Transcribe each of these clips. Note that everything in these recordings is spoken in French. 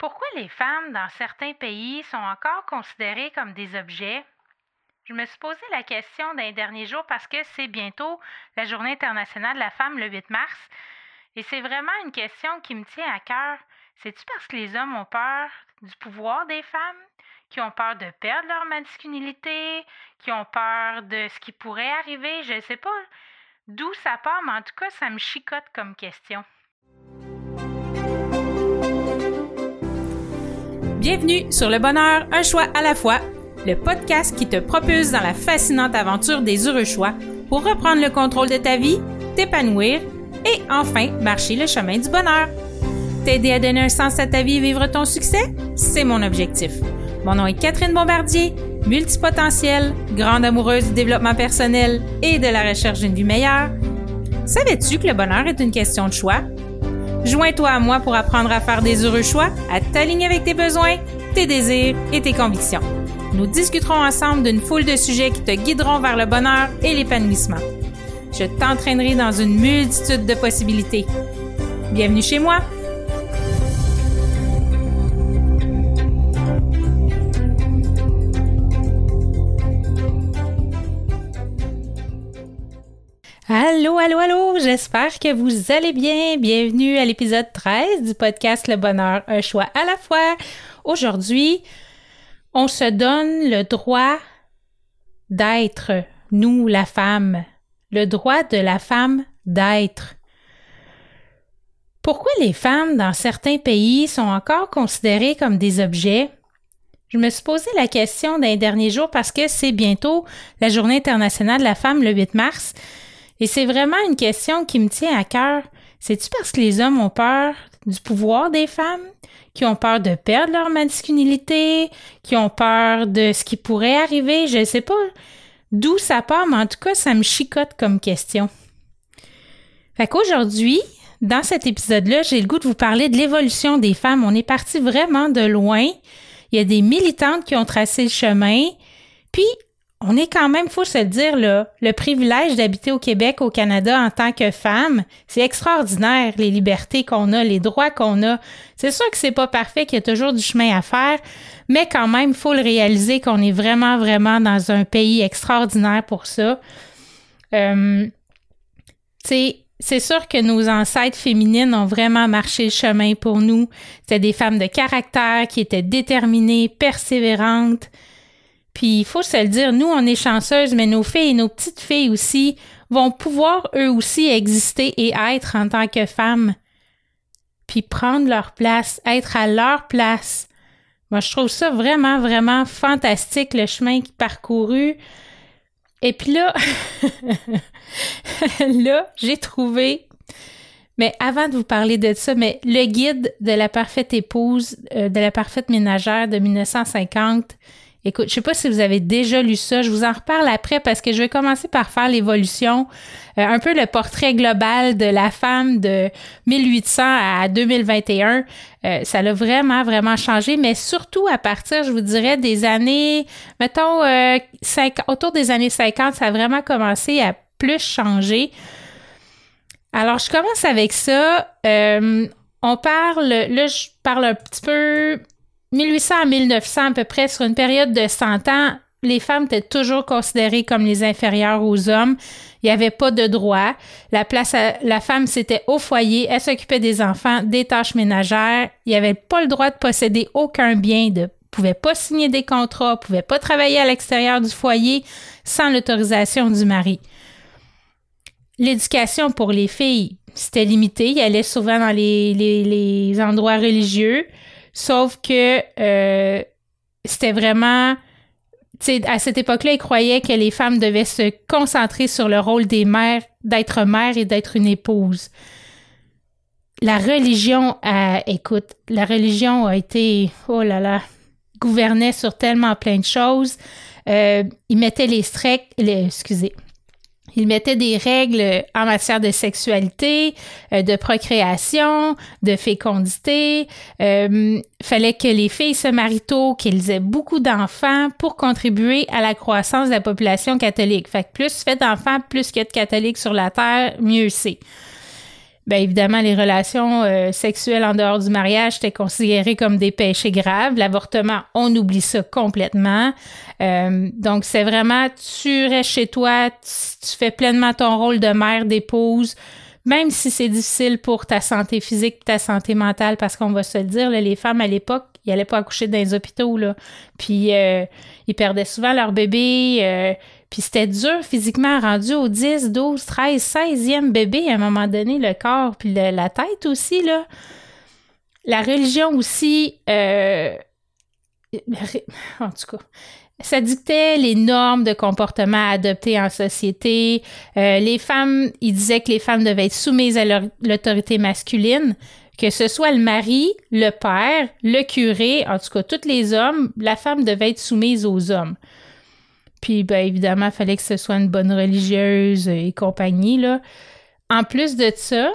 Pourquoi les femmes dans certains pays sont encore considérées comme des objets? Je me suis posé la question dans les derniers jours parce que c'est bientôt la Journée internationale de la femme le 8 mars. Et c'est vraiment une question qui me tient à cœur. C'est-tu parce que les hommes ont peur du pouvoir des femmes, qui ont peur de perdre leur masculinité, qui ont peur de ce qui pourrait arriver? Je ne sais pas d'où ça part, mais en tout cas, ça me chicote comme question. Bienvenue sur Le Bonheur, un choix à la fois, le podcast qui te propulse dans la fascinante aventure des heureux choix pour reprendre le contrôle de ta vie, t'épanouir et enfin marcher le chemin du bonheur. T'aider à donner un sens à ta vie et vivre ton succès, c'est mon objectif. Mon nom est Catherine Bombardier, multipotentielle, grande amoureuse du développement personnel et de la recherche d'une vie meilleure. Savais-tu que le bonheur est une question de choix? Joins-toi à moi pour apprendre à faire des heureux choix, à t'aligner avec tes besoins, tes désirs et tes convictions. Nous discuterons ensemble d'une foule de sujets qui te guideront vers le bonheur et l'épanouissement. Je t'entraînerai dans une multitude de possibilités. Bienvenue chez moi! Allô, allô, allô, j'espère que vous allez bien. Bienvenue à l'épisode 13 du podcast Le Bonheur, un choix à la fois. Aujourd'hui, on se donne le droit d'être, nous, la femme, le droit de la femme d'être. Pourquoi les femmes dans certains pays sont encore considérées comme des objets? Je me suis posé la question d'un dernier jour parce que c'est bientôt la Journée internationale de la femme le 8 mars et c'est vraiment une question qui me tient à cœur. C'est-tu parce que les hommes ont peur du pouvoir des femmes, qui ont peur de perdre leur masculinité, qui ont peur de ce qui pourrait arriver? Je ne sais pas d'où ça part, mais en tout cas, ça me chicote comme question. Fait qu'aujourd'hui, dans cet épisode-là, j'ai le goût de vous parler de l'évolution des femmes. On est parti vraiment de loin. Il y a des militantes qui ont tracé le chemin. Puis, on est quand même, faut se le dire, là, le privilège d'habiter au Québec, au Canada en tant que femme, c'est extraordinaire, les libertés qu'on a, les droits qu'on a. C'est sûr que c'est pas parfait, qu'il y a toujours du chemin à faire, mais quand même, faut le réaliser qu'on est vraiment, vraiment dans un pays extraordinaire pour ça. Euh, c'est sûr que nos ancêtres féminines ont vraiment marché le chemin pour nous. C'était des femmes de caractère qui étaient déterminées, persévérantes, puis il faut se le dire, nous, on est chanceuses, mais nos filles et nos petites filles aussi vont pouvoir eux aussi exister et être en tant que femmes. Puis prendre leur place, être à leur place. Moi, je trouve ça vraiment, vraiment fantastique, le chemin qui parcouru. Et puis là, là, j'ai trouvé mais avant de vous parler de ça, mais le guide de la parfaite épouse, euh, de la parfaite ménagère de 1950, Écoute, je sais pas si vous avez déjà lu ça, je vous en reparle après parce que je vais commencer par faire l'évolution, euh, un peu le portrait global de la femme de 1800 à 2021. Euh, ça l'a vraiment, vraiment changé, mais surtout à partir, je vous dirais, des années, mettons, euh, autour des années 50, ça a vraiment commencé à plus changer. Alors, je commence avec ça. on parle, là, je parle un petit peu 1800 à 1900 à peu près, sur une période de 100 ans, les femmes étaient toujours considérées comme les inférieures aux hommes. Il n'y avait pas de droit. La place la femme, c'était au foyer. Elle s'occupait des enfants, des tâches ménagères. Il n'y avait pas le droit de posséder aucun bien, de pouvait pas signer des contrats, pouvait pas travailler à l'extérieur du foyer sans l'autorisation du mari. L'éducation pour les filles, c'était limité. Il allait souvent dans les, les endroits religieux. Sauf que euh, c'était vraiment à cette époque-là, ils croyaient que les femmes devaient se concentrer sur le rôle des mères, d'être mère et d'être une épouse. La religion, a, écoute, la religion a été, oh là là, gouvernait sur tellement plein de choses. Euh, ils mettaient les, les excusez, il mettait des règles en matière de sexualité, euh, de procréation, de fécondité. Euh, fallait que les filles se marient tôt, qu'elles aient beaucoup d'enfants pour contribuer à la croissance de la population catholique. Fait que plus fait d'enfants, plus qu'il y a de catholiques sur la terre, mieux c'est. Bien évidemment, les relations euh, sexuelles en dehors du mariage étaient considérées comme des péchés graves. L'avortement, on oublie ça complètement. Euh, donc, c'est vraiment, tu restes chez toi, tu, fais pleinement ton rôle de mère, d'épouse, même si c'est difficile pour ta santé physique, ta santé mentale, parce qu'on va se le dire, les femmes à l'époque, ils n'allaient pas accoucher dans les hôpitaux, là. Puis, euh, ils perdaient souvent leur bébé. Puis c'était dur physiquement, rendu au 10, 12, 13, 16e bébé à un moment donné, le corps, puis la tête aussi, là. La religion aussi, euh, en tout cas, ça dictait les normes de comportement adoptées en société. Euh, les femmes, ils disaient que les femmes devaient être soumises à l'autorité masculine, que ce soit le mari, le père, le curé, en tout cas tous les hommes, la femme devait être soumise aux hommes. Puis, ben, évidemment, il fallait que ce soit une bonne religieuse et compagnie, là. En plus de ça,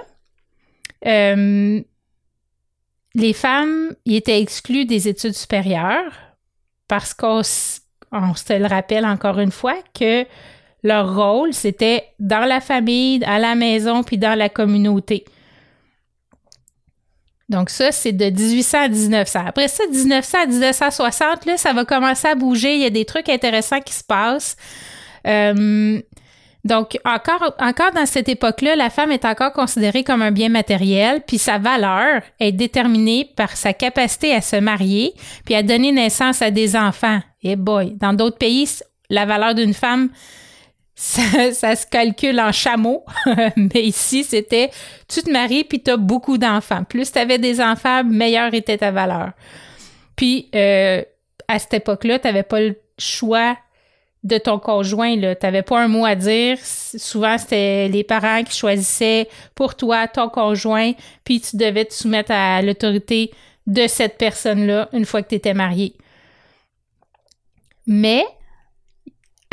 euh, les femmes étaient exclues des études supérieures parce qu'on on se le rappelle encore une fois que leur rôle, c'était dans la famille, à la maison, puis dans la communauté. Donc ça, c'est de 1800 à 1900. Après ça, 1900 à 1960, là, ça va commencer à bouger. Il y a des trucs intéressants qui se passent. Euh, donc, encore, encore dans cette époque-là, la femme est encore considérée comme un bien matériel, puis sa valeur est déterminée par sa capacité à se marier, puis à donner naissance à des enfants. Et eh boy, dans d'autres pays, la valeur d'une femme, ça, se calcule en chameau, mais ici, c'était tu te maries puis tu as beaucoup d'enfants. Plus tu avais des enfants, meilleure était ta valeur. Puis, euh, à cette époque-là, tu n'avais pas le choix de ton conjoint. Tu n'avais pas un mot à dire. Souvent, c'était les parents qui choisissaient pour toi ton conjoint, puis tu devais te soumettre à l'autorité de cette personne-là une fois que tu étais marié. Mais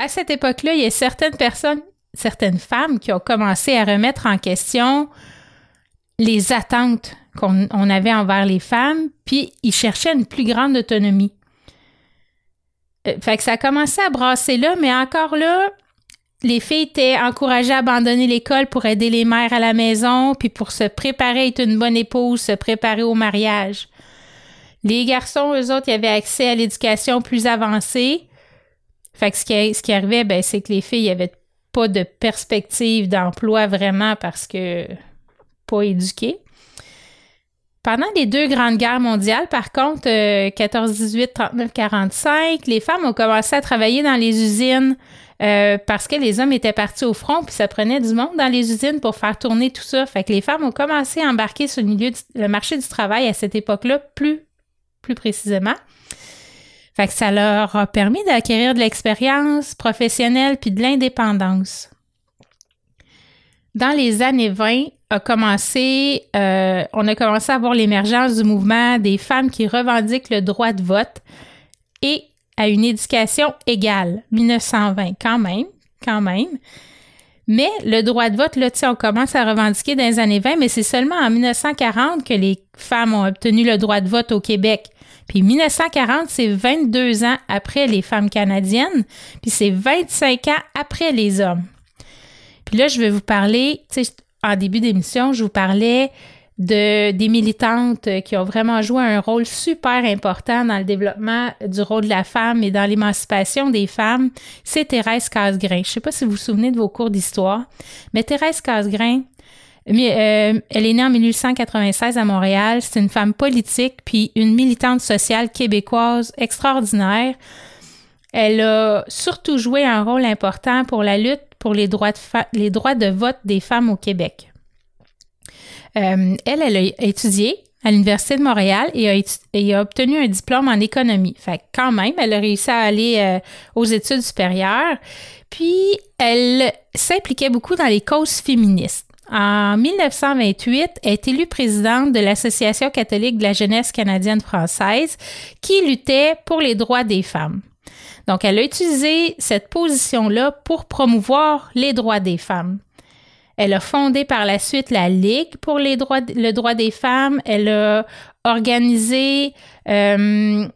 à cette époque-là, il y a certaines personnes, certaines femmes qui ont commencé à remettre en question les attentes qu'on avait envers les femmes, puis ils cherchaient une plus grande autonomie. Euh, fait ça a commencé à brasser là, mais encore là, les filles étaient encouragées à abandonner l'école pour aider les mères à la maison, puis pour se préparer à être une bonne épouse, se préparer au mariage. Les garçons, eux autres, ils avaient accès à l'éducation plus avancée, fait que ce qui, arrivait, ben, c'est que les filles n'avaient pas de perspective d'emploi vraiment parce que pas éduquées. Pendant les deux grandes guerres mondiales, par contre, 14-18, 39-45, les femmes ont commencé à travailler dans les usines euh, parce que les hommes étaient partis au front, puis ça prenait du monde dans les usines pour faire tourner tout ça. Fait que les femmes ont commencé à embarquer sur le milieu du marché du travail à cette époque-là, plus, plus précisément. Fait que ça leur a permis d'acquérir de l'expérience professionnelle puis de l'indépendance. Dans les années 20, a commencé, euh, on a commencé à voir l'émergence du mouvement des femmes qui revendiquent le droit de vote et à une éducation égale. 1920, quand même, quand même. Mais le droit de vote, là, on commence à revendiquer dans les années 20, mais c'est seulement en 1940 que les femmes ont obtenu le droit de vote au Québec. Puis 1940, c'est 22 ans après les femmes canadiennes, puis c'est 25 ans après les hommes. Puis là, je vais vous parler, tu sais, en début d'émission, je vous parlais de, des militantes qui ont vraiment joué un rôle super important dans le développement du rôle de la femme et dans l'émancipation des femmes, c'est Thérèse Casgrain. Je ne sais pas si vous vous souvenez de vos cours d'histoire, mais Thérèse Casgrain, euh, elle est née en 1896 à Montréal. C'est une femme politique puis une militante sociale québécoise extraordinaire. Elle a surtout joué un rôle important pour la lutte pour les droits de, vote des femmes au Québec. Euh, elle, elle a étudié à l'Université de Montréal et a, obtenu un diplôme en économie. Fait quand même, elle a réussi à aller euh, aux études supérieures. Puis, elle s'impliquait beaucoup dans les causes féministes. En 1928, elle est élue présidente de l'Association catholique de la jeunesse canadienne française qui luttait pour les droits des femmes. Donc, elle a utilisé cette position-là pour promouvoir les droits des femmes. Elle a fondé par la suite la Ligue pour les droits, le droit des femmes. Elle a organisé. Euh,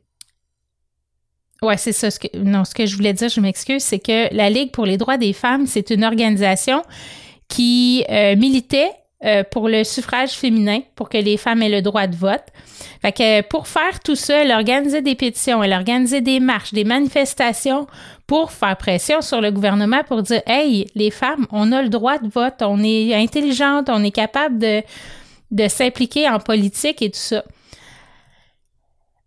ouais, c'est ça. Ce que, non, ce que je voulais dire, je m'excuse, c'est que la Ligue pour les droits des femmes, c'est une organisation qui euh, militait euh, pour le suffrage féminin, pour que les femmes aient le droit de vote. Que pour faire tout ça, elle organisait des pétitions, elle organisait des marches, des manifestations pour faire pression sur le gouvernement pour dire Hey, les femmes, on a le droit de vote, on est intelligente, on est capable de, de s'impliquer en politique et tout ça.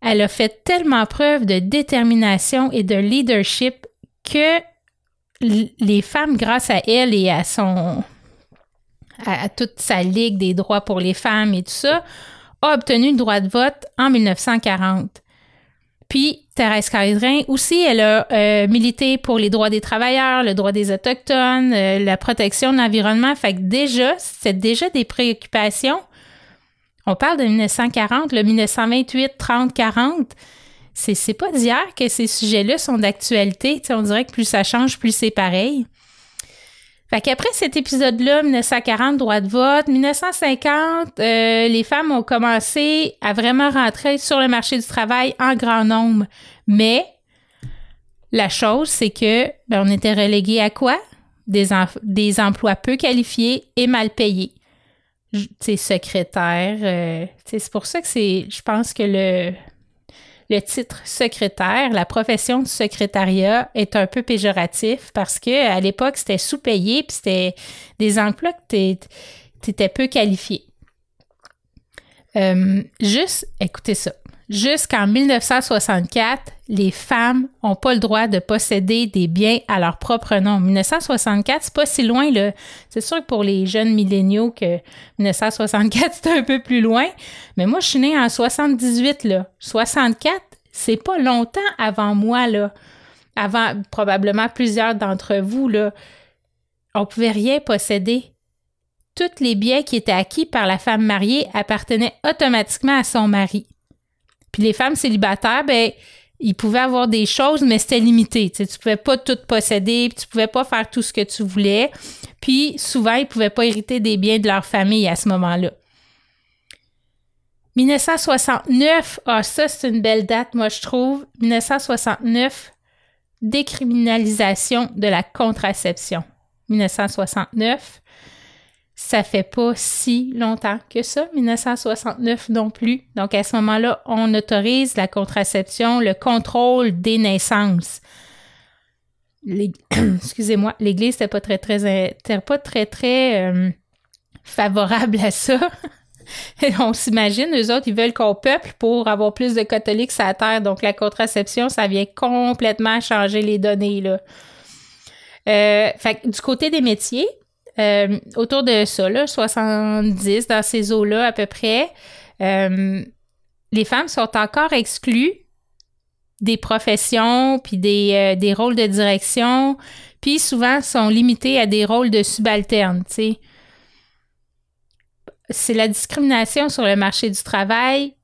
Elle a fait tellement preuve de détermination et de leadership que les femmes, grâce à elle et à son à, toute sa ligue des droits pour les femmes et tout ça, a obtenu le droit de vote en 1940. Puis Thérèse Caridrin aussi, elle a euh, milité pour les droits des travailleurs, le droit des autochtones, euh, la protection de l'environnement. Fait que déjà, c'est déjà des préoccupations. On parle de 1940, le 1928, 30, 40. C'est, pas d'hier que ces sujets-là sont d'actualité. on dirait que plus ça change, plus c'est pareil. Fait qu'après cet épisode-là, 1940, droit de vote, 1950, euh, les femmes ont commencé à vraiment rentrer sur le marché du travail en grand nombre. Mais la chose, c'est que ben, on était relégués à quoi? Des, emplois peu qualifiés et mal payés. Tu secrétaire. Euh, c'est pour ça que c'est. Je pense que le, le titre secrétaire, la profession du secrétariat est un peu péjoratif parce que à l'époque, c'était sous-payé puis c'était des emplois que tu étais peu qualifié. Euh, juste, écoutez ça. Jusqu'en 1964, les femmes n'ont pas le droit de posséder des biens à leur propre nom. 1964, c'est pas si loin, là. C'est sûr que pour les jeunes milléniaux que 1964, c'est un peu plus loin. Mais moi, je suis née en 78, là. 64, c'est pas longtemps avant moi, là. Avant probablement plusieurs d'entre vous, là. On pouvait rien posséder. Tous les biens qui étaient acquis par la femme mariée appartenaient automatiquement à son mari. Puis les femmes célibataires, ben, ils pouvaient avoir des choses, mais c'était limité. Tu, ne pouvais pas tout posséder, puis tu pouvais pas faire tout ce que tu voulais. Puis souvent, ils pouvaient pas hériter des biens de leur famille à ce moment-là. 1969, ah ça c'est une belle date, moi je trouve. 1969, décriminalisation de la contraception. 1969, ça fait pas si longtemps que ça, 1969 non plus. Donc à ce moment-là, on autorise la contraception, le contrôle des naissances. Excusez-moi, l'Église n'était pas très très pas très très euh, favorable à ça. on s'imagine, eux autres, ils veulent qu'on peuple pour avoir plus de catholiques sur la terre. Donc la contraception, ça vient complètement changer les données là. Euh, fait, du côté des métiers, euh, autour de ça, là, 70 dans ces eaux-là à peu près, euh, les femmes sont encore exclues des professions, puis des, euh, des, rôles de direction, puis souvent sont limitées à des rôles de subalternes, C'est la discrimination sur le marché du travail,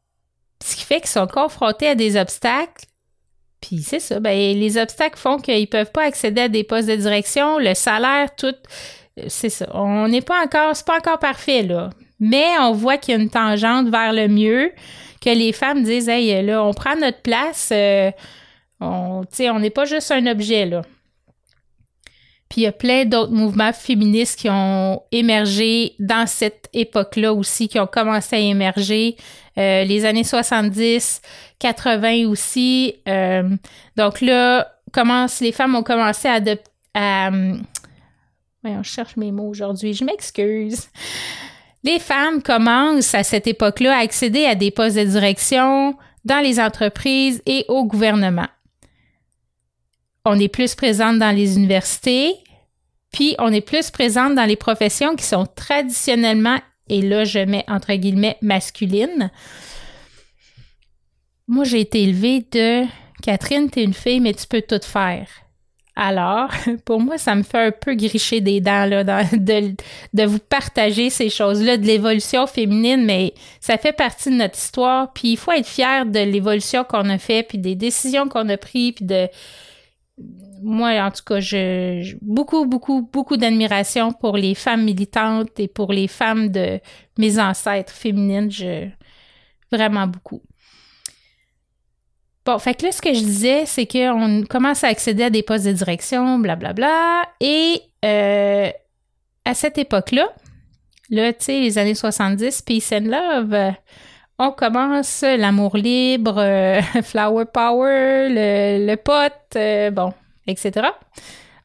ce qui fait qu'ils sont confrontés à des obstacles. Puis c'est ça, ben, les obstacles font qu'ils ne peuvent pas accéder à des postes de direction, le salaire, tout c'est ça. On n'est pas encore, c'est pas encore parfait, là. Mais on voit qu'il y a une tangente vers le mieux, que les femmes disent, hey, là, on prend notre place, euh, on, on n'est pas juste un objet, là. Puis il y a plein d'autres mouvements féministes qui ont émergé dans cette époque-là aussi, qui ont commencé à émerger. Euh, les années 70, 80 aussi. Euh, donc là, commence, les femmes ont commencé à, à, on cherche mes mots aujourd'hui, je m'excuse. Les femmes commencent à cette époque-là à accéder à des postes de direction dans les entreprises et au gouvernement. On est plus présente dans les universités, puis on est plus présente dans les professions qui sont traditionnellement, et là je mets entre guillemets, masculines. Moi, j'ai été élevée de Catherine, t'es une fille, mais tu peux tout faire. Alors, pour moi, ça me fait un peu gricher des dents là, de, de, vous partager ces choses-là, de l'évolution féminine, mais ça fait partie de notre histoire. Puis il faut être fier de l'évolution qu'on a fait, puis des décisions qu'on a prises, puis de... Moi, en tout cas, je, beaucoup, beaucoup, beaucoup d'admiration pour les femmes militantes et pour les femmes de mes ancêtres féminines. Je, vraiment beaucoup. Bon, fait que là, ce que je disais, c'est qu'on commence à accéder à des postes de direction, blablabla. Bla, bla, et euh, à cette époque-là, là, tu sais, les années 70, peace and love. On commence l'amour libre, euh, flower power, le, le pote, euh, bon, etc.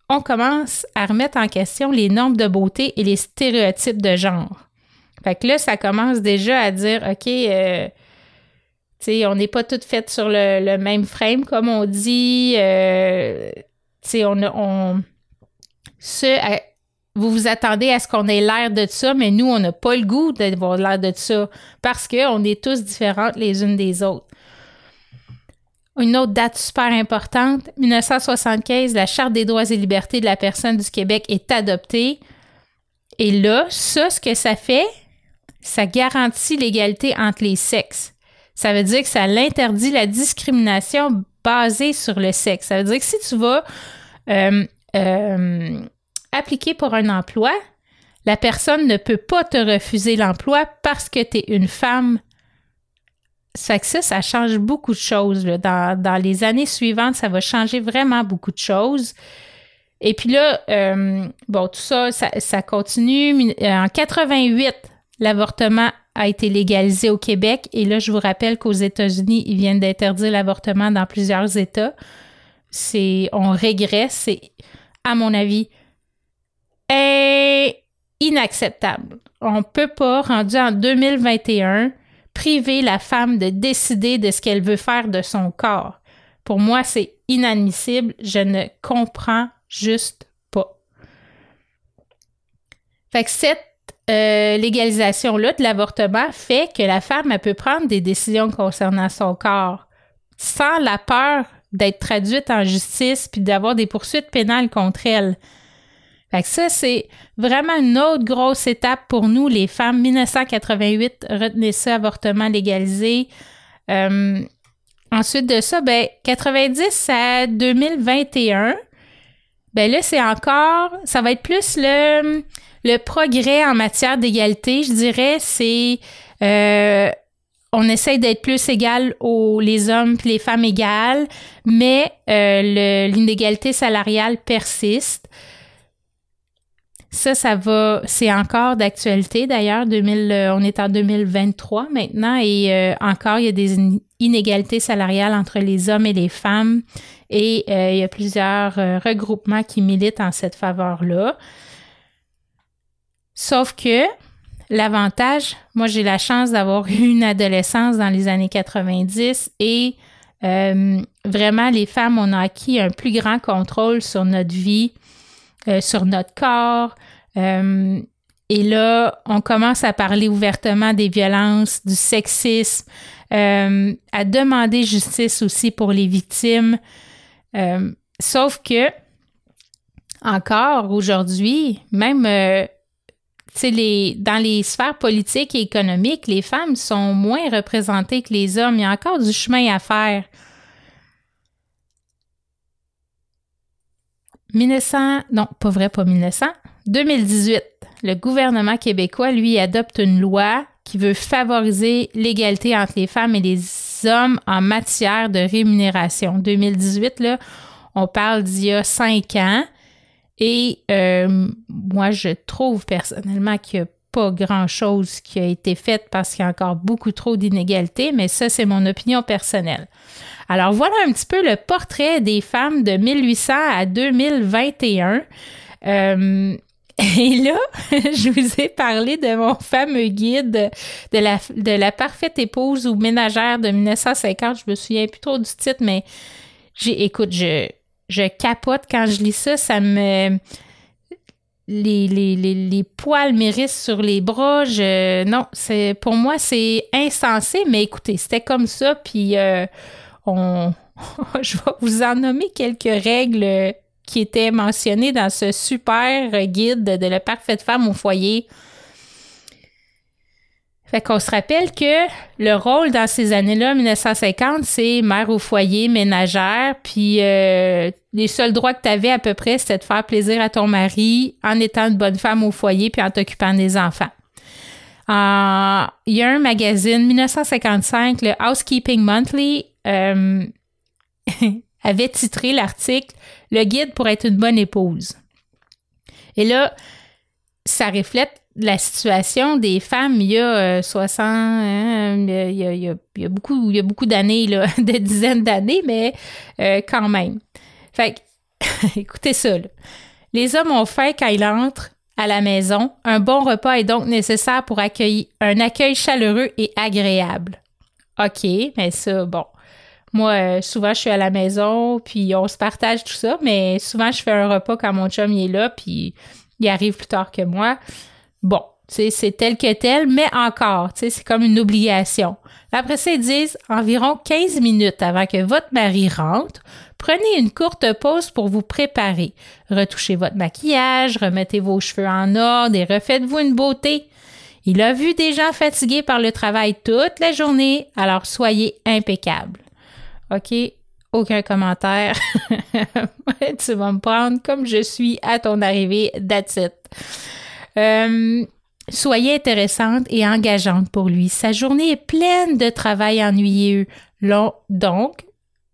On commence à remettre en question les normes de beauté et les stéréotypes de genre. Fait que là, ça commence déjà à dire, OK, on n'est pas toutes faites sur le, même frame, comme on dit. ce vous vous attendez à ce qu'on ait l'air de ça, mais nous, on n'a pas le goût d'avoir l'air de ça parce qu'on est tous différentes les unes des autres. Une autre date super importante, 1975, la Charte des droits et libertés de la personne du Québec est adoptée. Et là, ça, ce que ça fait, ça garantit l'égalité entre les sexes. Ça veut dire que ça l'interdit la discrimination basée sur le sexe. Ça veut dire que si tu vas euh, euh, appliquer pour un emploi, la personne ne peut pas te refuser l'emploi parce que tu es une femme. Ça ça, ça change beaucoup de choses. Dans, les années suivantes, ça va changer vraiment beaucoup de choses. Et puis là, euh, bon, tout ça, ça, continue. En 88, l'avortement a été légalisé au Québec. Et là, je vous rappelle qu'aux États-Unis, ils viennent d'interdire l'avortement dans plusieurs États. C'est, on régresse. C'est, à mon avis, inacceptable. On ne peut pas, rendu en 2021, priver la femme de décider de ce qu'elle veut faire de son corps. Pour moi, c'est inadmissible. Je ne comprends juste pas. Fait que cette euh, légalisation-là de l'avortement fait que la femme peut prendre des décisions concernant son corps sans la peur d'être traduite en justice puis d'avoir des poursuites pénales contre elle. Fait que ça, c'est vraiment une autre grosse étape pour nous, les femmes. 1988, retenez ça, avortement légalisé. Euh, ensuite de ça, ben, 90 à 2021, ben là, c'est encore, ça va être plus le, le progrès en matière d'égalité, je dirais, c'est, euh, on essaye d'être plus égal aux les hommes et les femmes égales, mais euh, l'inégalité salariale persiste. Ça, ça va, c'est encore d'actualité d'ailleurs. 2000, euh, on est en 2023 maintenant et encore il y a des inégalités salariales entre les hommes et les femmes et il y a plusieurs regroupements qui militent en cette faveur-là. Sauf que l'avantage, moi j'ai la chance d'avoir eu une adolescence dans les années 90 et vraiment les femmes, on a acquis un plus grand contrôle sur notre vie euh, sur notre corps. Euh, et là, on commence à parler ouvertement des violences, du sexisme, euh, à demander justice aussi pour les victimes. sauf que, encore aujourd'hui, même dans les sphères politiques et économiques, les femmes sont moins représentées que les hommes. Il y a encore du chemin à faire. 1900, non, pas vrai, pas 1900, 2018, le gouvernement québécois, lui, adopte une loi qui veut favoriser l'égalité entre les femmes et les hommes en matière de rémunération. 2018, là, on parle d'il y a cinq ans. Et euh, moi, je trouve personnellement qu'il n'y a pas grand-chose qui a été fait parce qu'il y a encore beaucoup trop d'inégalités, mais ça, c'est mon opinion personnelle. Alors voilà un petit peu le portrait des femmes de 1800 à 2021. Euh, et là, je vous ai parlé de mon fameux guide de la, de la parfaite épouse ou ménagère de 1950. Je me souviens plus trop du titre, mais j'ai, écoute, je, je capote quand je lis ça. Ça me. Les, les, poils mérissent sur les bras. non, c'est pour moi, c'est insensé, mais écoutez, c'était comme ça. Puis. Euh, on, je vais vous en nommer quelques règles qui étaient mentionnées dans ce super guide de la parfaite femme au foyer. Fait qu'on se rappelle que le rôle dans ces années-là, 1950, c'est mère au foyer, ménagère, puis euh, les seuls droits que tu avais à peu près, c'était de faire plaisir à ton mari en étant une bonne femme au foyer puis en t'occupant des enfants. Il y a un magazine, 1955, le Housekeeping Monthly, euh, avait titré l'article Le guide pour être une bonne épouse. Et là, ça reflète la situation des femmes il y a 60, hein, il, y a, beaucoup, il y a beaucoup d'années, là, des dizaines d'années, mais quand même. Fait que, écoutez ça, Les hommes ont faim quand ils entrent à la maison. Un bon repas est donc nécessaire pour accueillir un accueil chaleureux et agréable. OK, mais ça, bon. Moi, euh, souvent, je suis à la maison, puis on se partage tout ça, mais souvent, je fais un repas quand mon chum est là, puis il arrive plus tard que moi. Bon, c'est tel que tel, mais encore, c'est comme une obligation. Après ça, ils environ 15 minutes avant que votre mari rentre, prenez une courte pause pour vous préparer. Retouchez votre maquillage, remettez vos cheveux en ordre et refaites-vous une beauté. Il a vu des gens fatigués par le travail toute la journée, alors soyez impeccable. OK? Aucun commentaire. tu vas me prendre comme je suis à ton arrivée. That's it. Euh, soyez intéressante et engageante pour lui. Sa journée est pleine de travail ennuyeux. donc,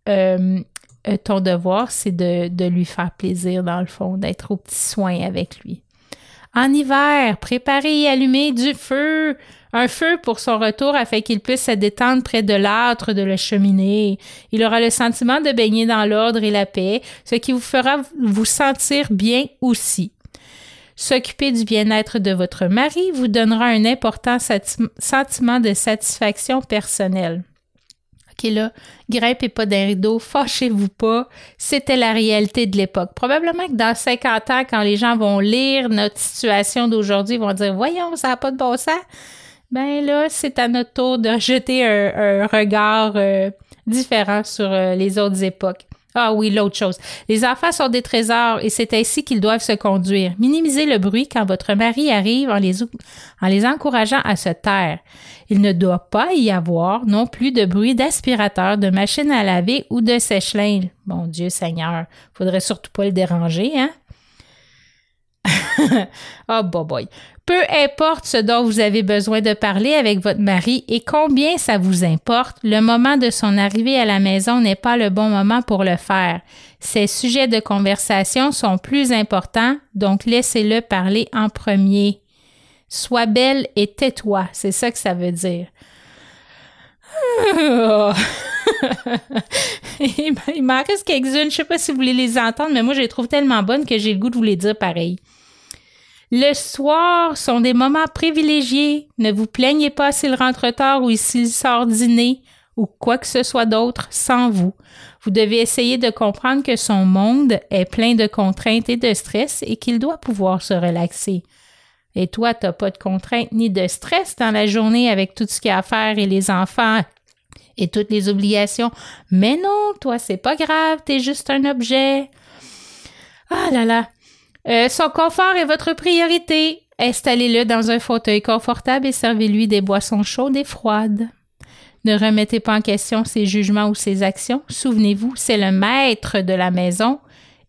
euh, euh, ton devoir, c'est de, de, lui faire plaisir, dans le fond, d'être au petit soin avec lui. En hiver, préparez et allumez du feu. Un feu pour son retour afin qu'il puisse se détendre près de l'âtre de la cheminée. Il aura le sentiment de baigner dans l'ordre et la paix, ce qui vous fera vous sentir bien aussi. S'occuper du bien-être de votre mari vous donnera un important sentiment de satisfaction personnelle. OK, là, grimpez pas d'un rideau, fâchez-vous pas. C'était la réalité de l'époque. Probablement que dans 50 ans, quand les gens vont lire notre situation d'aujourd'hui, ils vont dire Voyons, ça n'a pas de bon sens. Ben là, c'est à notre tour de jeter un, regard euh, différent sur euh, les autres époques. Ah oui, l'autre chose. Les enfants sont des trésors et c'est ainsi qu'ils doivent se conduire. Minimisez le bruit quand votre mari arrive en les, en les encourageant à se taire. Il ne doit pas y avoir non plus de bruit d'aspirateur, de machine à laver ou de sèche-linge. Mon Dieu Seigneur, faudrait surtout pas le déranger, hein? oh, boy. Peu importe ce dont vous avez besoin de parler avec votre mari et combien ça vous importe, le moment de son arrivée à la maison n'est pas le bon moment pour le faire. Ces sujets de conversation sont plus importants, donc laissez-le parler en premier. Sois belle et tais-toi, c'est ça que ça veut dire. il m'en reste quelques-unes, je ne sais pas si vous voulez les entendre, mais moi je les trouve tellement bonnes que j'ai le goût de vous les dire pareil. Le soir sont des moments privilégiés. Ne vous plaignez pas s'il rentre tard ou s'il sort dîner ou quoi que ce soit d'autre sans vous. Vous devez essayer de comprendre que son monde est plein de contraintes et de stress et qu'il doit pouvoir se relaxer. Et toi, tu n'as pas de contraintes ni de stress dans la journée avec tout ce qu'il y a à faire et les enfants et toutes les obligations. Mais non, toi, c'est pas grave, tu es juste un objet. Ah là là. Euh, son confort est votre priorité. Installez-le dans un fauteuil confortable et servez-lui des boissons chaudes et froides. Ne remettez pas en question ses jugements ou ses actions. Souvenez-vous, c'est le maître de la maison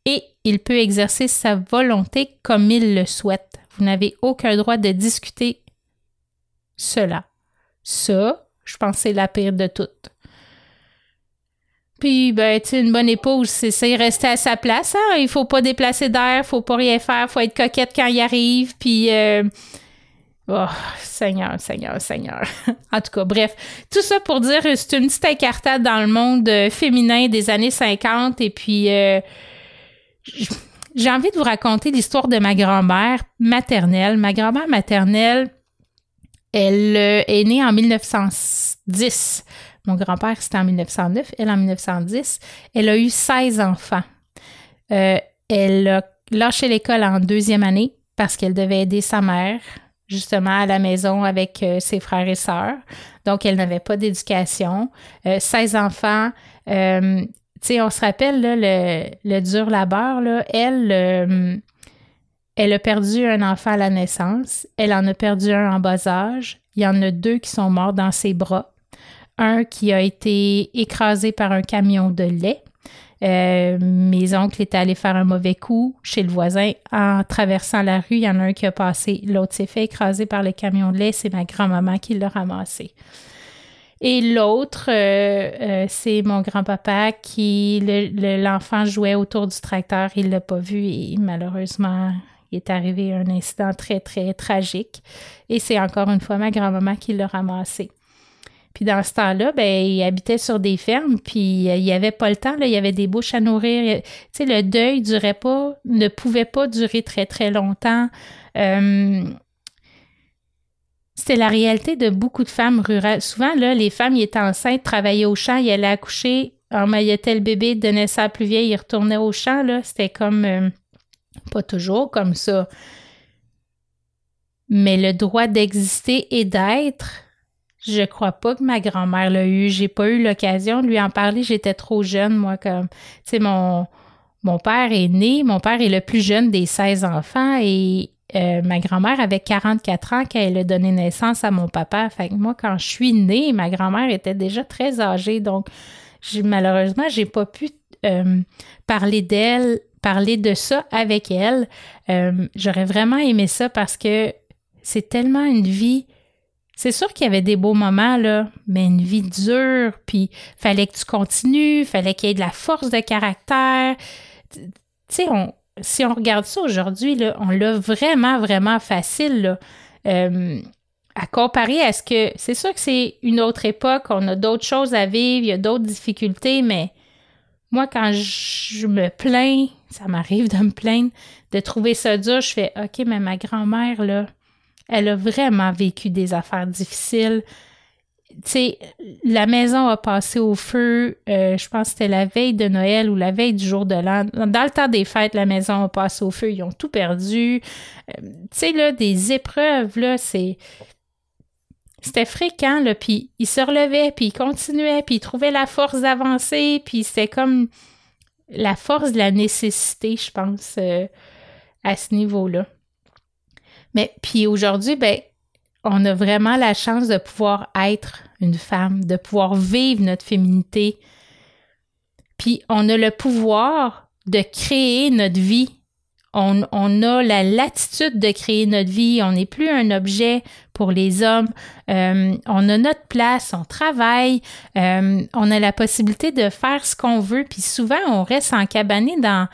et il peut exercer sa volonté comme il le souhaite. Vous n'avez aucun droit de discuter cela. Ça, je pense c'est la pire de toutes. Puis, ben, tu sais, une bonne épouse, c'est rester à sa place. Hein? Il faut pas déplacer d'air, faut pas rien faire, faut être coquette quand il arrive. Puis, euh, oh, Seigneur, Seigneur, Seigneur. en tout cas, bref, tout ça pour dire, c'est une petite incartade dans le monde euh, féminin des années 50. Et puis, euh, j'ai envie de vous raconter l'histoire de ma grand-mère maternelle. Ma grand-mère maternelle, elle est née en 1910. Mon grand-père, c'était en 1909, elle en 1910. Elle a eu 16 enfants. Euh, elle a lâché l'école en deuxième année parce qu'elle devait aider sa mère justement à la maison avec euh, ses frères et sœurs. Donc, elle n'avait pas d'éducation. 16 euh, enfants. tu sais, on se rappelle le, dur labeur. Elle, elle a perdu un enfant à la naissance. Elle en a perdu un en bas âge. Il y en a deux qui sont morts dans ses bras un qui a été écrasé par un camion de lait. Euh, mes oncles étaient allés faire un mauvais coup chez le voisin. En traversant la rue, il y en a un qui a passé. L'autre s'est fait écraser par le camion de lait. C'est ma grand-maman qui l'a ramassé. Et l'autre, euh, euh, c'est mon grand-papa qui, l'enfant jouait autour du tracteur. Il l'a pas vu et malheureusement, il est arrivé un incident très, très tragique. Et c'est encore une fois ma grand-maman qui l'a ramassé. Puis dans ce temps-là, ben, il habitait sur des fermes, puis euh, il n'y avait pas le temps, il y avait des bouches à nourrir. Tu sais, le deuil durait pas, ne pouvait pas durer très, très longtemps. Euh, c'était la réalité de beaucoup de femmes rurales. Souvent, là, les femmes, étaient enceintes, travaillaient au champ, ils allaient accoucher, emmaillotaient le bébé, donnaient ça à plus vieille, ils retournaient au champ, là. C'était comme... Euh, pas toujours comme ça. Mais le droit d'exister et d'être, je crois pas que ma grand-mère l'a eu. J'ai pas eu l'occasion de lui en parler. J'étais trop jeune, moi, comme, tu sais, mon, mon père est né, mon père est le plus jeune des 16 enfants et euh, ma grand-mère avait 44 ans quand elle a donné naissance à mon papa. Fait que moi, quand je suis née, ma grand-mère était déjà très âgée. Donc, malheureusement, j'ai pas pu euh, parler d'elle, parler de ça avec elle. Euh, j'aurais vraiment aimé ça parce que c'est tellement une vie c'est sûr qu'il y avait des beaux moments, là, mais une vie dure, puis fallait que tu continues, fallait qu'il y ait de la force de caractère. Tu sais, si on regarde ça aujourd'hui, là, on l'a vraiment, vraiment facile, là. Euh, à comparer à ce que. C'est sûr que c'est une autre époque, on a d'autres choses à vivre, il y a d'autres difficultés, mais moi, quand je me plains, ça m'arrive de me plaindre, de trouver ça dur, je fais OK, mais ma grand-mère, là, elle a vraiment vécu des affaires difficiles. Tu sais, la maison a passé au feu, euh, je pense que c'était la veille de Noël ou la veille du jour de l'an. Dans le temps des fêtes, la maison a passé au feu, ils ont tout perdu. Euh, tu sais, là, des épreuves, là, c'est... C'était fréquent, là, puis il se relevait, puis il continuait, puis il trouvait la force d'avancer, puis c'était comme la force de la nécessité, je pense, euh, à ce niveau-là. Mais puis aujourd'hui, ben, on a vraiment la chance de pouvoir être une femme, de pouvoir vivre notre féminité. Puis on a le pouvoir de créer notre vie. On, a la latitude de créer notre vie. On n'est plus un objet pour les hommes. Euh, on a notre place, on travaille, euh, on a la possibilité de faire ce qu'on veut. Puis souvent, on reste encabané dans,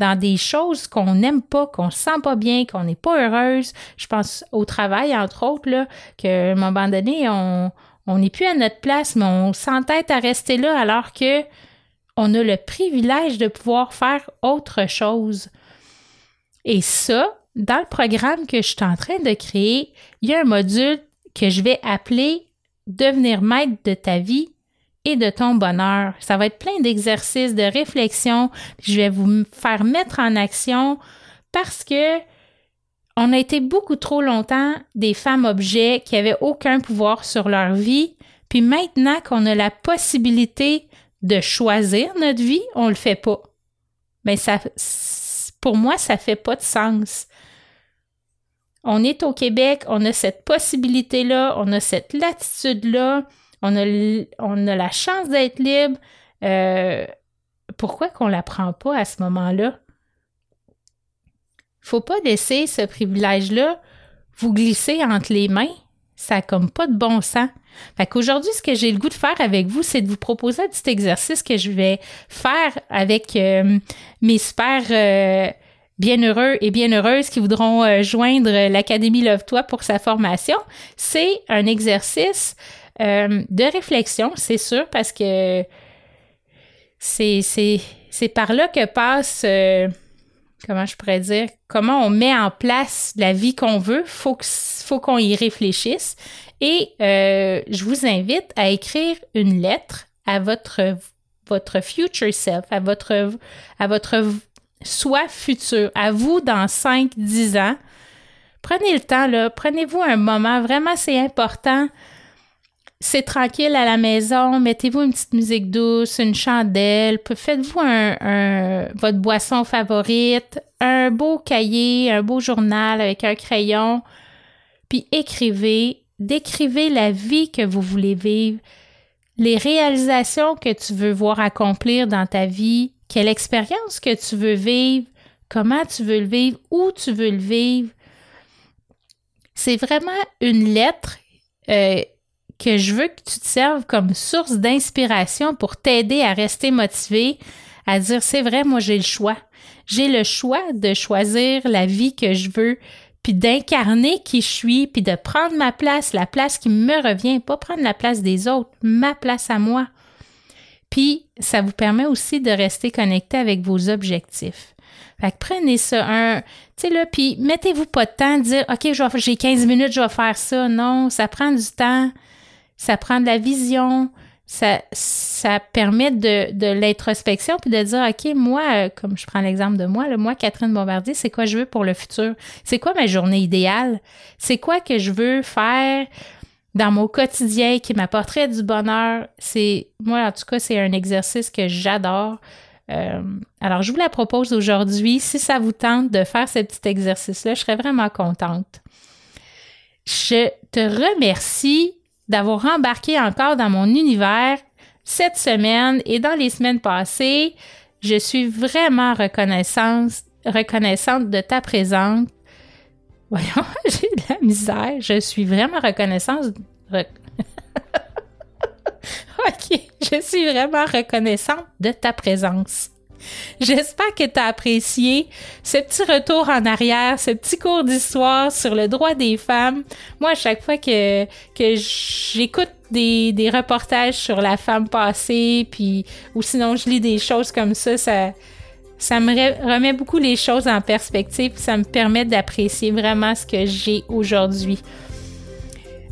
dans des choses qu'on n'aime pas, qu'on se sent pas bien, qu'on n'est pas heureuse. Je pense au travail, entre autres, qu'à un moment donné, on n'est plus à notre place, mais on s'entête à rester là alors que on a le privilège de pouvoir faire autre chose. Et ça, dans le programme que je suis en train de créer, il y a un module que je vais appeler Devenir maître de ta vie et de ton bonheur. Ça va être plein d'exercices, de réflexion. Je vais vous faire mettre en action parce que on a été beaucoup trop longtemps des femmes objets qui avaient aucun pouvoir sur leur vie. Puis maintenant qu'on a la possibilité de choisir notre vie, on le fait pas. Mais ça, pour moi, ça fait pas de sens. On est au Québec, on a cette possibilité-là, on a cette latitude-là on a, la chance d'être libre. Euh, pourquoi qu'on la prend pas à ce moment-là? Faut pas laisser ce privilège-là vous glisser entre les mains. Ça n'a comme pas de bon sens. Fait qu'aujourd'hui, ce que j'ai le goût de faire avec vous, c'est de vous proposer un petit exercice que je vais faire avec euh, mes super euh, bienheureux et bienheureuses qui voudront joindre l'Académie Love-toi pour sa formation. C'est un exercice euh, de réflexion, c'est sûr, parce que c'est, par là que passe, euh, comment je pourrais dire, comment on met en place la vie qu'on veut. Faut faut qu'on y réfléchisse. Et euh, je vous invite à écrire une lettre à votre, votre future self, à votre, à votre soi futur, à vous dans 5-10 ans. Prenez le temps, là, prenez-vous un moment, vraiment c'est important c'est tranquille à la maison, mettez-vous une petite musique douce, une chandelle, faites-vous un, votre boisson favorite, un beau cahier, un beau journal avec un crayon, puis écrivez, décrivez la vie que vous voulez vivre, les réalisations que tu veux voir accomplir dans ta vie, quelle expérience que tu veux vivre, comment tu veux le vivre, où tu veux le vivre. C'est vraiment une lettre euh, que je veux que tu te serves comme source d'inspiration pour t'aider à rester motivé, à dire c'est vrai, moi j'ai le choix. J'ai le choix de choisir la vie que je veux, puis d'incarner qui je suis, puis de prendre ma place, la place qui me revient, pas prendre la place des autres, ma place à moi. Puis ça vous permet aussi de rester connecté avec vos objectifs. Fait que prenez ça un, tu sais là, puis mettez-vous pas de temps dire OK, j'ai 15 minutes, je vais faire ça. Non, ça prend du temps, ça prend de la vision, ça, ça permet de, de l'introspection puis de dire OK, moi, euh, comme je prends l'exemple de moi, là, moi, Catherine Bombardier, c'est quoi je veux pour le futur? C'est quoi ma journée idéale? C'est quoi que je veux faire? dans mon quotidien qui m'apporterait du bonheur? C'est moi en tout cas c'est un exercice que j'adore. Euh, alors, je vous la propose aujourd'hui. Si ça vous tente de faire ce petit exercice-là, je serais vraiment contente. Je te remercie d'avoir embarqué encore dans mon univers cette semaine et dans les semaines passées. Je suis vraiment reconnaissante, reconnaissante de ta présence. Voyons, j'ai de la misère. Je suis vraiment reconnaissante. OK, je suis vraiment reconnaissante de ta présence. J'espère que tu as apprécié ce petit retour en arrière, ce petit cours d'histoire sur le droit des femmes. Moi, à chaque fois que, que j'écoute des, des reportages sur la femme passée, puis ou sinon je lis des choses comme ça, ça, ça me remet beaucoup les choses en perspective, ça me permet d'apprécier vraiment ce que j'ai aujourd'hui.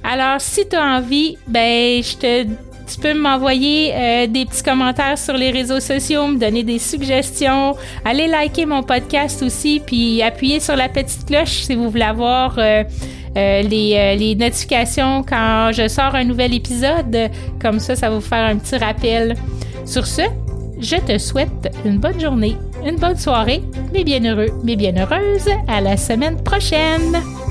Alors, si tu as envie, ben, je te tu peux m'envoyer euh, des petits commentaires sur les réseaux sociaux, me donner des suggestions. Allez liker mon podcast aussi, puis appuyer sur la petite cloche si vous voulez avoir euh, euh, les, les, notifications quand je sors un nouvel épisode. Comme ça, ça va vous faire un petit rappel. Sur ce, je te souhaite une bonne journée, une bonne soirée, mais bien heureux, mais bien heureuse. À la semaine prochaine!